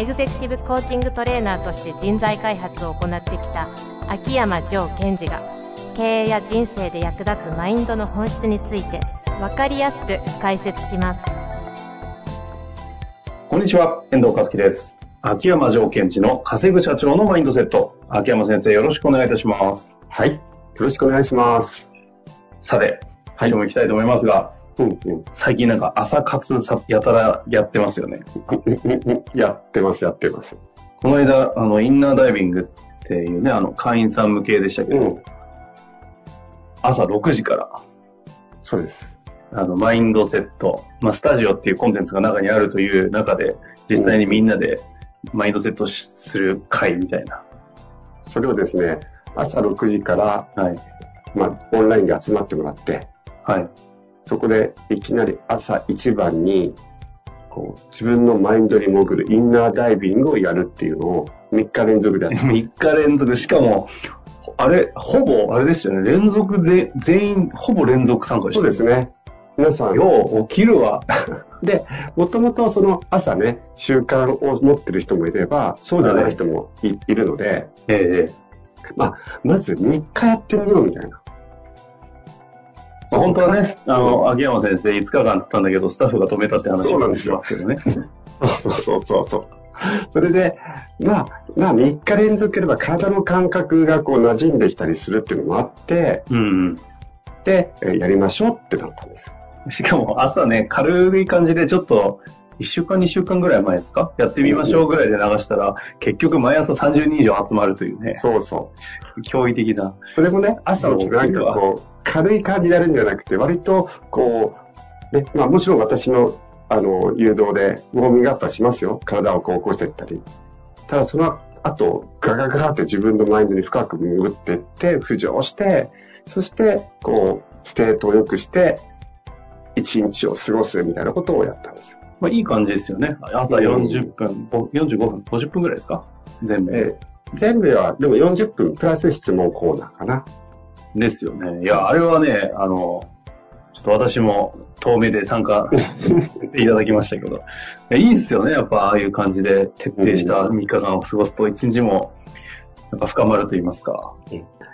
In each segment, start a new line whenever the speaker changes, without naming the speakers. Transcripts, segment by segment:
エグゼクティブコーチングトレーナーとして人材開発を行ってきた秋山城賢治が経営や人生で役立つマインドの本質について分かりやすく解説します
こんにちは、遠藤和樹です。秋山城賢治の稼ぐ社長のマインドセット。秋山先生、よろしくお願いいたします。
はい。よろしくお願いします。
さて、今日も行きたいと思いますが、
うんうん。
最近なんか朝活さやたらやってますよね。
やってます、やってます。
この間、あの、インナーダイビングっていうね、あの、会員さん向けでしたけど、
うん。
朝6時から、
そうです。
あの、マインドセット、まあ、スタジオっていうコンテンツが中にあるという中で、実際にみんなでマインドセットする会みたいな。
それをですね、朝6時から、
はい。
まあ、オンラインで集まってもらって、
はい。
そこでいきなり朝一番に、こう、自分のマインドに潜るインナーダイビングをやるっていうのを3日連続でやって
3 日連続、しかも、あれ、ほぼ、あれですよね、連続ぜ、全員、ほぼ連続参加でした
そうですね。皆さん、
よう起きるわ。
で、もともとその朝ね、習慣を持ってる人もいれば、そうじゃない人もい,、いるので、
ええ
まあ、まず3日やってみようみたいな。
まあ本当はね、あの、秋山先生5日間って言ったんだけど、スタッフが止めたって話
そうなんですよ
けどね。
そうそうそうそう。それで、まあ、まあ3日連続やれば体の感覚がこう馴染んできたりするっていうのもあって、
うん
で、えーやりましょうってなったんですよ。
うん。しかも朝ね、軽い感じでちょっと、1週間、2週間ぐらい前ですか？やってみましょうぐらいで流したら、結局毎朝30人以上集まるというね、
そうそ
驚異的な。
う。それもね、朝起きてなんかこう、軽い感じでやるんじゃなくて、割とこう、ね、まあもちろん私のあの、誘導でウォーミングアップはしますよ。体をこう起こしていったり。ただその後、ガガガガって自分のマインドに深く潜っていって、浮上して、そして、こう、ステートを良くして、一日を過ごすみたいなことをやったんですよ。
まあいい感じですよね。朝40分、ぼ45分、50分ぐらいですか？全部。
えー全部は、でも40分プラス質問コーナーかな。
ですよね。いや、あれはね、あの、ちょっと私も遠目で参加 いただきましたけど、いやいいですよね。やっぱああいう感じで徹底した3日間を過ごすと一日もなんか深まると言いますか。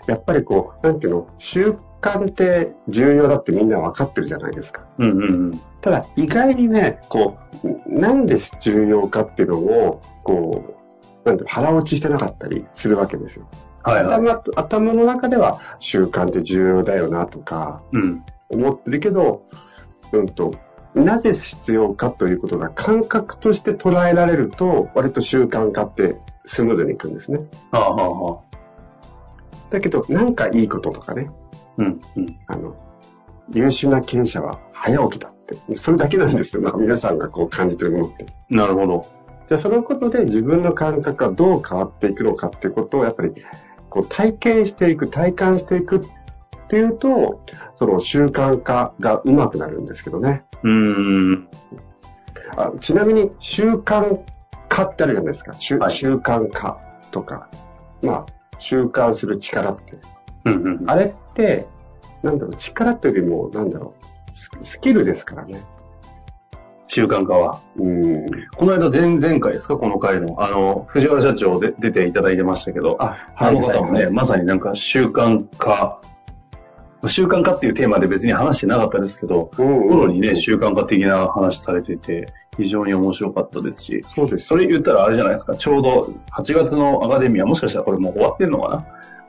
やっぱりこう、なんていうの、習慣って重要だってみんな分かってるじゃないですか。
うんうんうん。
ただ、意外にね、こう、なんで重要かっていうのを、こう、なんて腹落ちしてなかったりするわけですよ。
はいはい。
頭と頭の中では習慣って重要だよなとか
うん。
思ってるけど、うんと、なぜ必要かということが感覚として捉えられると、割と習慣化ってスムーズにいくんですね。
はあはあはあ。
だけど、なんかいいこととかね、
うんうん。
あの、優秀な経営者は早起きだって、それだけなんですよ。まあ、皆さんがこう感じてるものって。
なるほど。
じゃあそのことで自分の感覚がどう変わっていくのかっていうことをやっぱりこう体験していく、体感していくっていうと、その習慣化がうまくなるんですけどね。
うーん。
あちなみに習慣化ってあるじゃないですか。習
はい
習慣化とか。まあ、習慣する力って。
うんうん。
あれって、なんだろう、力というよりも、なんだろう、ススキルですからね。
習慣化は。
うん。
この間前々回ですか？この回の。あの、藤原社長で出ていただいてましたけど、
あ、
あの方もね、まさになんか習慣化、習慣化っていうテーマで別に話してなかったですけど、
うん、
頃にね、習慣化的な話されてて、非常に面白かったですし、
そうです。
それ言ったらあれじゃないですか、ちょうど8月のアカデミア、もしかしたらこれもう終わってるのかな？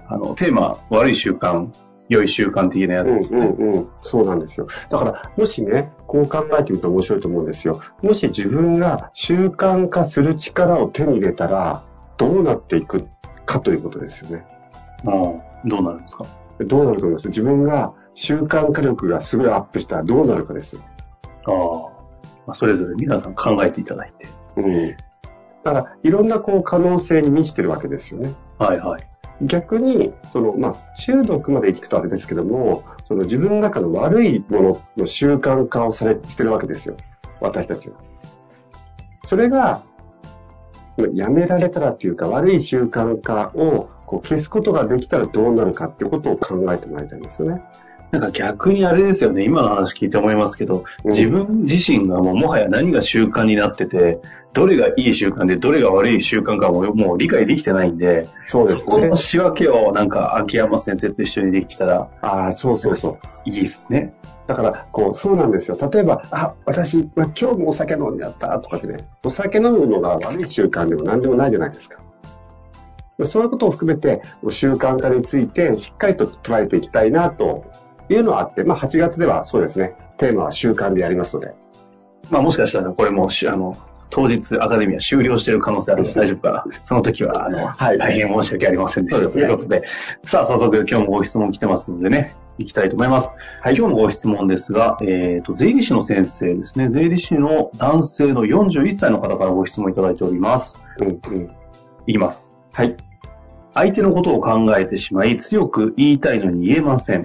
あの、テーマ、悪い習慣、良い習慣的なやつですよね。
うんうんうん、そうなんですよ。だから、もしね、こう考えてみると面白いと思うんですよ。もし自分が習慣化する力を手に入れたら、どうなっていくかということですよね。
うんどうなるんですか？
どうなると思います？自分が習慣化力がすごいアップしたらどうなるかですよ。
ああ、まあ、それぞれ皆さん考えていただいて。
うん。だから、いろんなこう可能性に満ちてるわけですよね。
はいはい。
逆に、その、まあ、中毒まで行くとあれですけども、その自分の中の悪いものの習慣化をされしてるわけですよ。私たちは。それが、やめられたらっていうか、悪い習慣化をこう消すことができたらどうなるかってことを考えてもらいたいんですよね。
なんか逆にあれですよね、今の話聞いて思いますけど、
うん
自分自身がもうもはや何が習慣になってて、どれがいい習慣でどれが悪い習慣かももう理解できてないんで、
そうですね
そこの。仕分けをなんか秋山先生と一緒にできたら
ああ、そうそうそう。
いいですね。
だから、こう、そうなんですよ。例えば、あ、私、まあ、今日もお酒飲んじゃったとかってね、お酒飲むのが悪い習慣でも何でもないじゃないですか。そういうことを含めて、習慣化についてしっかりと捉えていきたいなというのはあって、まあ、8月ではそうですね、テーマは習慣でやりますので。
まあもしかしたらこれもしあの、当日アカデミア終了してる可能性あるんで大丈夫かな。その時は、あの、
はい
大変申し訳ありませんでした。ということで、さあ早速今日もご質問来てますのでね、行きたいと思います。
はい
今日のご質問ですが、えっ、と、税理士の先生ですね。税理士の男性の41歳の方からご質問いただいております。
うんうん。
いきます。
はい。
相手のことを考えてしまい、強く言いたいのに言えません。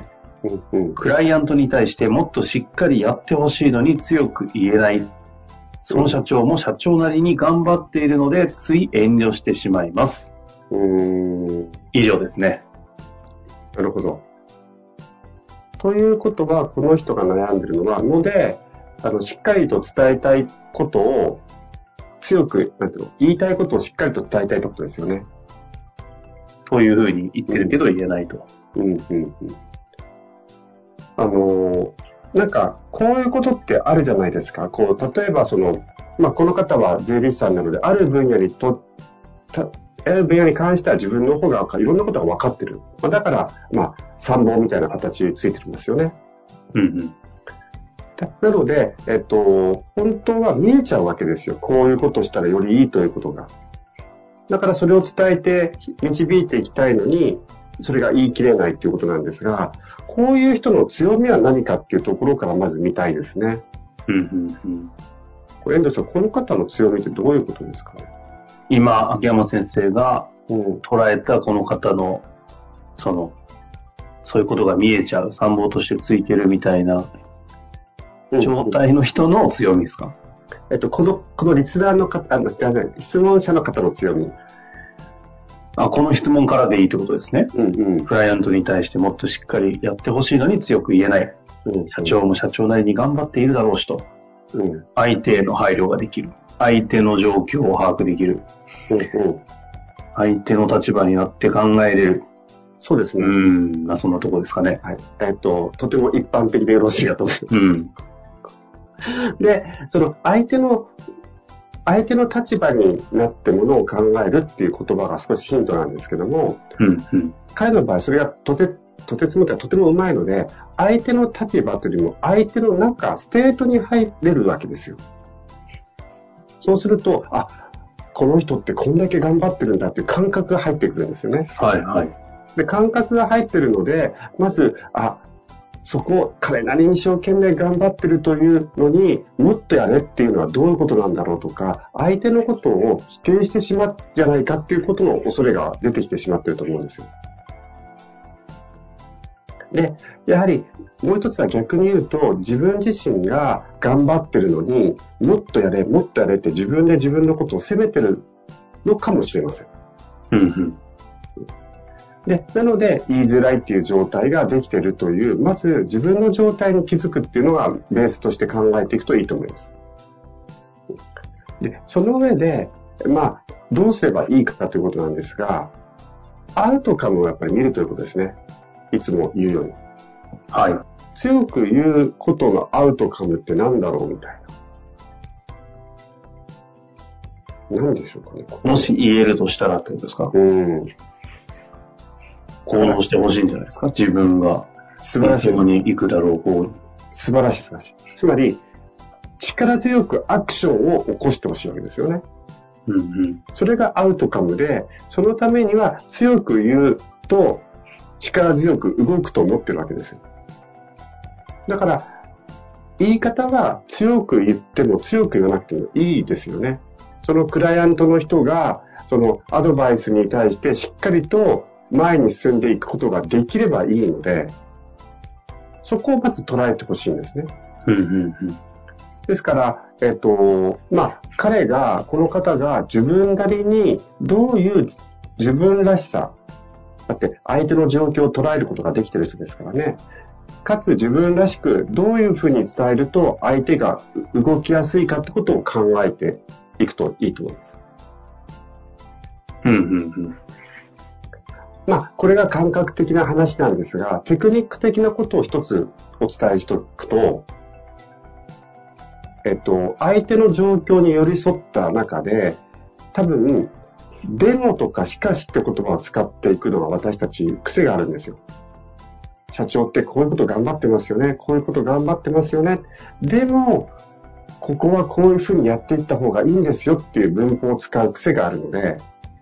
クライアントに対してもっとしっかりやってほしいのに強く言えない。その社長も社長なりに頑張っているので、つい遠慮してしまいます。以上ですね。
なるほど。ということは、この人が悩んでるのは、ので、あの、しっかりと伝えたいことを、強く、なんていうの、言いたいことをしっかりと伝えたいってことですよね。
というふうに言ってるけど言えないと。
うん、うん、うん。あのーなんか、こういうことってあるじゃないですか。こう、例えばその、まあ、この方は税理士さんなので、ある分野にと、たある分野に関しては自分の方がいろんなことが分かってる。まあ、だから、まあ、参謀みたいな形についてるんですよね。
うんうん。
だなので、えっと、本当は見えちゃうわけですよ。こういうことしたらよりいいということが。だからそれを伝えて導いていきたいのに、それが言い切れないということなんですが、こういう人の強みは何かっていうところからまず見たいですね。
うんうんうん、
これ遠藤さん、この方の強みってどういうことですか？ね。
今、秋山先生が
うん。
捉えたこの方の、その、そういうことが見えちゃう、参謀としてついてるみたいな状態の人の強みですか、
えっと、この、このリスナーの方、あの、すみません質問者の方の強み。
あこの質問からでいいってことですね。
うんうん。
クライアントに対してもっとしっかりやってほしいのに強く言えない。
うん
社長も社長なりに頑張っているだろうしと。
うん。
相手への配慮ができる。相手の状況を把握できる。
うんうん。
相手の立場になって考えれる。う
そうですね。
ん、まあそんなとこですかね。
はい。えっと、とても一般的でよろしいかと思います。
うん。
で、その相手の、相手の立場になってものを考えるっていう言葉が少しヒントなんですけども、
うん、うん。
彼の場合それがとて、とてつもとてもうまいので、相手の立場というよりも相手の中、ステートに入れるわけですよ。そうすると、あ、この人ってこんだけ頑張ってるんだっていう感覚が入ってくるんですよね。
はい、はい。
で、感覚が入ってるので、まず、あ、そこ、彼なりに一生懸命頑張ってるというのに、もっとやれっていうのはどういうことなんだろうとか、相手のことを否定してしまうんじゃないかっていうことの恐れが出てきてしまってると思うんですよ。で、やはり、もう一つは逆に言うと、自分自身が頑張ってるのに、もっとやれ、もっとやれって自分で自分のことを責めてるのかもしれません。
うん、うん。
で、なので、言いづらいっていう状態ができているという、まず自分の状態に気づくっていうのがベースとして考えていくといいと思います。で、その上で、まあ、どうすればいいかということなんですが、アウトカムをやっぱり見るということですね。いつも言うように。
はい。
強く言うことのアウトカムって何だろうみたいな。何でしょうかね。
もし言えるとしたらってことですか？
うん。
行動してほしいんじゃないですか？自分が
素晴らしい
に行くだろう方に。
素晴らしい素晴らしい。つまり、力強くアクションを起こしてほしいわけですよね。
うんうん。
それがアウトカムで、そのためには強く言うと力強く動くと思ってるわけですよ。だから、言い方は強く言っても強く言わなくてもいいですよね。そのクライアントの人が、そのアドバイスに対してしっかりと前に進んでいくことができればいいので、そこをまず捉えてほしいんですね。
うんうんうん。
ですから、えっ、と、まあ、彼が、この方が自分なりにどういう自分らしさ、だって相手の状況を捉えることができてる人ですからね。かつ自分らしくどういうふうに伝えると相手が動きやすいかってことを考えていくといいと思います。
うんうんうん。
まあ、これが感覚的な話なんですが、テクニック的なことを一つお伝えしておくと、えっと、相手の状況に寄り添った中で、多分、でもとかしかしって言葉を使っていくのが私たち癖があるんですよ。社長ってこういうこと頑張ってますよね。こういうこと頑張ってますよね。でも、ここはこういうふうにやっていった方がいいんですよっていう文法を使う癖があるので、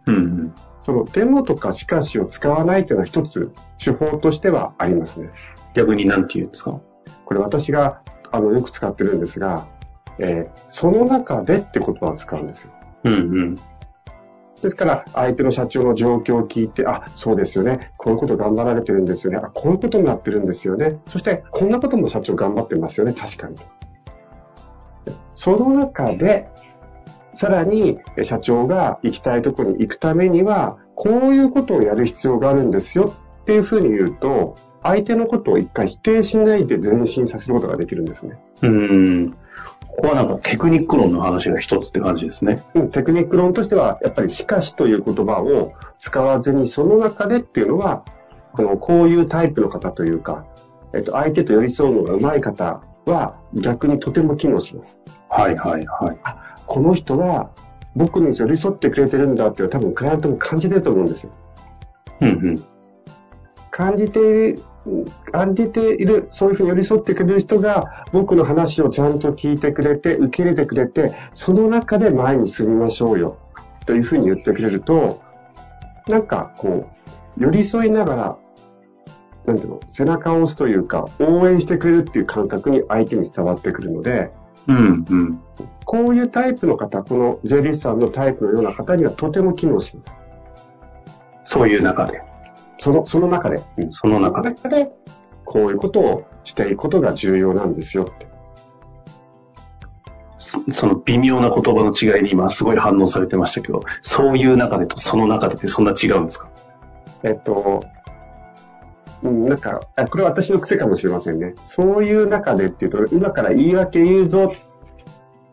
うんうん。
そのデモとかしかしを使わないというのは一つ手法としてはありますね。
逆に何て言うんですか？
これ私があのよく使ってるんですが、えーその中でって言葉を使うんですよ。
うんうん。
ですから、相手の社長の状況を聞いて、あ、そうですよね。こういうこと頑張られてるんですよね。あ、こういうことになってるんですよね。そして、こんなことも社長頑張ってますよね。確かに。その中で、さらにえ社長が行きたいところに行くためには、こういうことをやる必要があるんですよっていうふうに言うと、相手のことを一回否定しないで前進させることができるんですね。
うん。ここはなんかテクニック論の話が一つって感じですね。
うんテクニック論としては、やっぱりしかしという言葉を使わずに、その中でっていうのは、この、こういうタイプの方というか、えっと、相手と寄り添うのが上手い方は逆にとても機能します。
はいはいはい。
この人は僕に寄り添ってくれてるんだって多分クライアントも感じてると思うんですよ。
うんうん。
感じている、感じている、そういうふうに寄り添ってくれる人が僕の話をちゃんと聞いてくれて、受け入れてくれて、その中で前に進みましょうよ、というふうに言ってくれると、なんかこう、寄り添いながら、なんていうの、背中を押すというか、応援してくれるっていう感覚に相手に伝わってくるので、
うんうん。
こういうタイプの方、この税理士さんのタイプのような方にはとても機能します。
そういう中で。
その、その中で。うん
その中で。
中で、こういうことをしていくことが重要なんですよって。
そその微妙な言葉の違いに今すごい反応されてましたけど、そういう中でとその中でってそんな違うんですか？
えっと、うんなんか、あこれは私の癖かもしれませんね。そういう中でっていうと、今から言い訳言うぞ。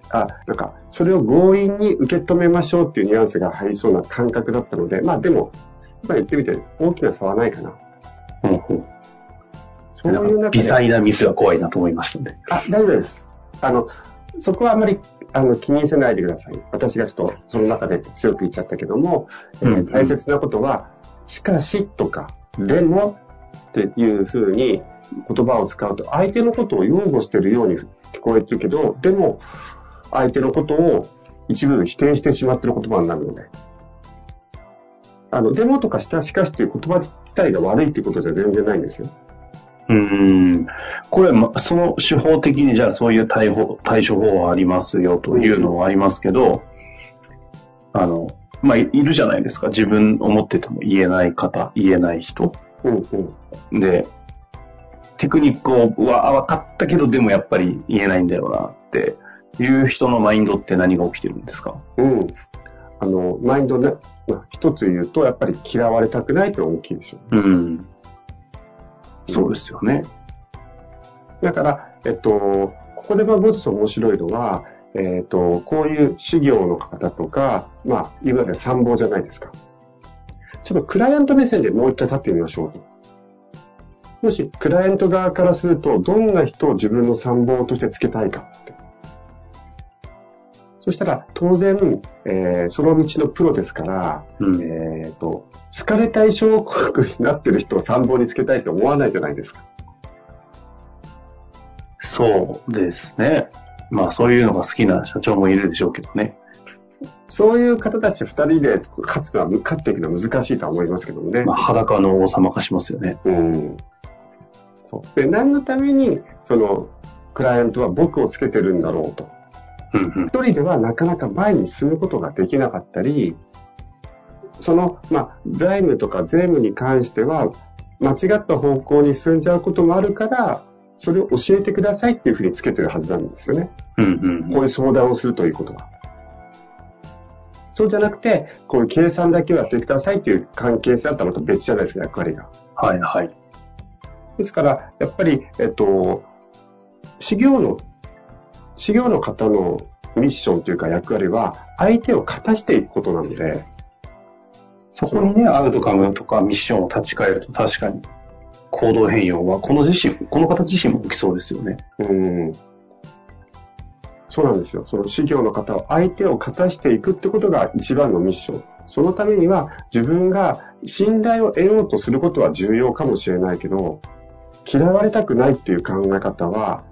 あ、なんか、それを強引に受け止めましょうっていうニュアンスが入りそうな感覚だったので、まあでも、まあ言ってみて大きな差はないかな。
うんうん。
そういう中で。
微細なミスが怖いなと思いましたね。
あ、大丈夫です。あの、そこはあまりあの気にせないでください。私がちょっとその中で強く言っちゃったけども、えー
うん
大切なことは、しかしとか、でもっていうふうに言葉を使うと、相手のことを擁護してるように聞こえてるけど、でも、相手のことを一部否定してしまってる言葉になるので。あの、でもとかしかしかしという言葉自体が悪いっていうことじゃ全然ないんですよ。
うん。これ、その手法的にじゃあそういう対法対処法はありますよというのはありますけど、あの、まあ、いるじゃないですか。自分思ってても言えない方、言えない人。
うんうん。
で、テクニックを、うわ、分かったけど、でもやっぱり言えないんだよなっていう人のマインドって何が起きてるんですか？
うん。あの、マインドね、まあ、一つ言うと、やっぱり嫌われたくないというのが大きいでしょ
うん。そうですよね。
う。だから、えっと、ここでまあもう一つ面白いのは、えっと、こういう修行の方とか、まあ、いわゆる参謀じゃないですか。ちょっとクライアント目線でもう一回立ってみましょうと。もし、クライアント側からすると、どんな人を自分の参謀としてつけたいかって。そしたら、当然、えーその道のプロですから、
うん。
えっ、と、好かれたい症候群になってる人を参謀につけたいと思わないじゃないですか。
そうですね。まあそういうのが好きな社長もいるでしょうけどね。
そういう方たち二人で勝つのは、勝っていくのは難しいとは思いますけどもね。
まあ裸の王様化しますよね。
うん。そう。で、何のために、その、クライアントは僕をつけてるんだろうと。
うんうん。
一人ではなかなか前に進むことができなかったり、その、まあ、財務とか税務に関しては、間違った方向に進んじゃうこともあるから、それを教えてくださいっていうふうにつけてるはずなんですよね。
うんうん、
こういう相談をするということは。そうじゃなくて、こういう計算だけをやってくださいっていう関係性だったらまた別じゃないですか、役割が。
はいはい。
ですから、やっぱり、えっと、修行の、修行の方のミッションというか役割は、相手を勝たしていくことなので、
そこにね、アウトカムとかミッションを立ち返ると確かに行動変容はこの自身、この方自身も起きそうですよね。
うん。そうなんですよ。その修行の方を相手を勝たしていくってことが一番のミッション。そのためには自分が信頼を得ようとすることは重要かもしれないけど、嫌われたくないっていう考え方は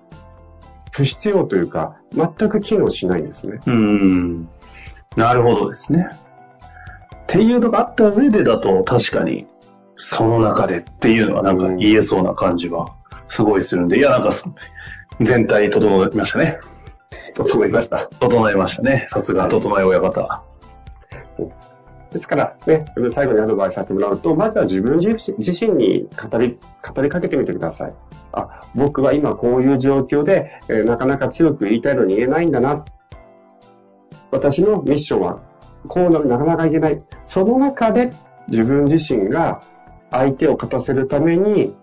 不必要というか、全く機能しないんですね。
うん。なるほどですね。っていうのがあった上でだと確かにその中でっていうのはなんか言えそうな感じはすごいするんで、いやなんか全体整いましたね。
整いました。
整いましたね。さすが整え親方。
ですから、ね、最後にアドバイスさせてもらうと、まずは自分自身に語り、語りかけてみてください。あ、僕は今こういう状況で、えー、なかなか強く言いたいのに言えないんだな。私のミッションは、こうななかなか言えない。その中で自分自身が相手を勝たせるために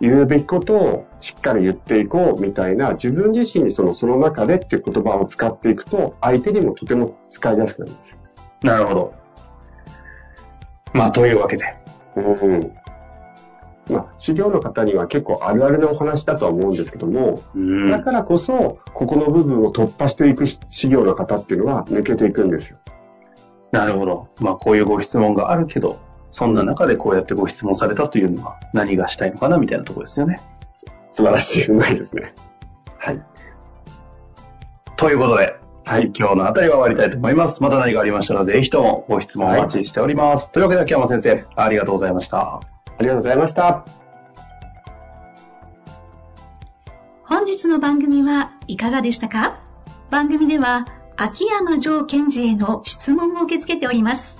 言うべきことをしっかり言っていこうみたいな自分自身にそのその中でっていう言葉を使っていくと相手にもとても使いやすくなります。
なるほど。まあ、というわけで。
うん。まあ、修行の方には結構あるあるなお話だとは思うんですけども、うん、だからこそ、ここの部分を突破していく修行の方っていうのは抜けていくんですよ。
なるほど。まあ、こういうご質問があるけど、そんな中でこうやってご質問されたというのは何がしたいのかなみたいなところですよね。
素晴らしい、うまいですね。
はい。ということで、はい、今日のあたりは終わりたいと思います。また何かありましたら、ぜひともご質問お待ちしております。はい、というわけで、秋山先生、ありがとうございました。あ
りがとうございました。
本日の番組はいかがでしたか？番組では、秋山城賢治への質問を受け付けております。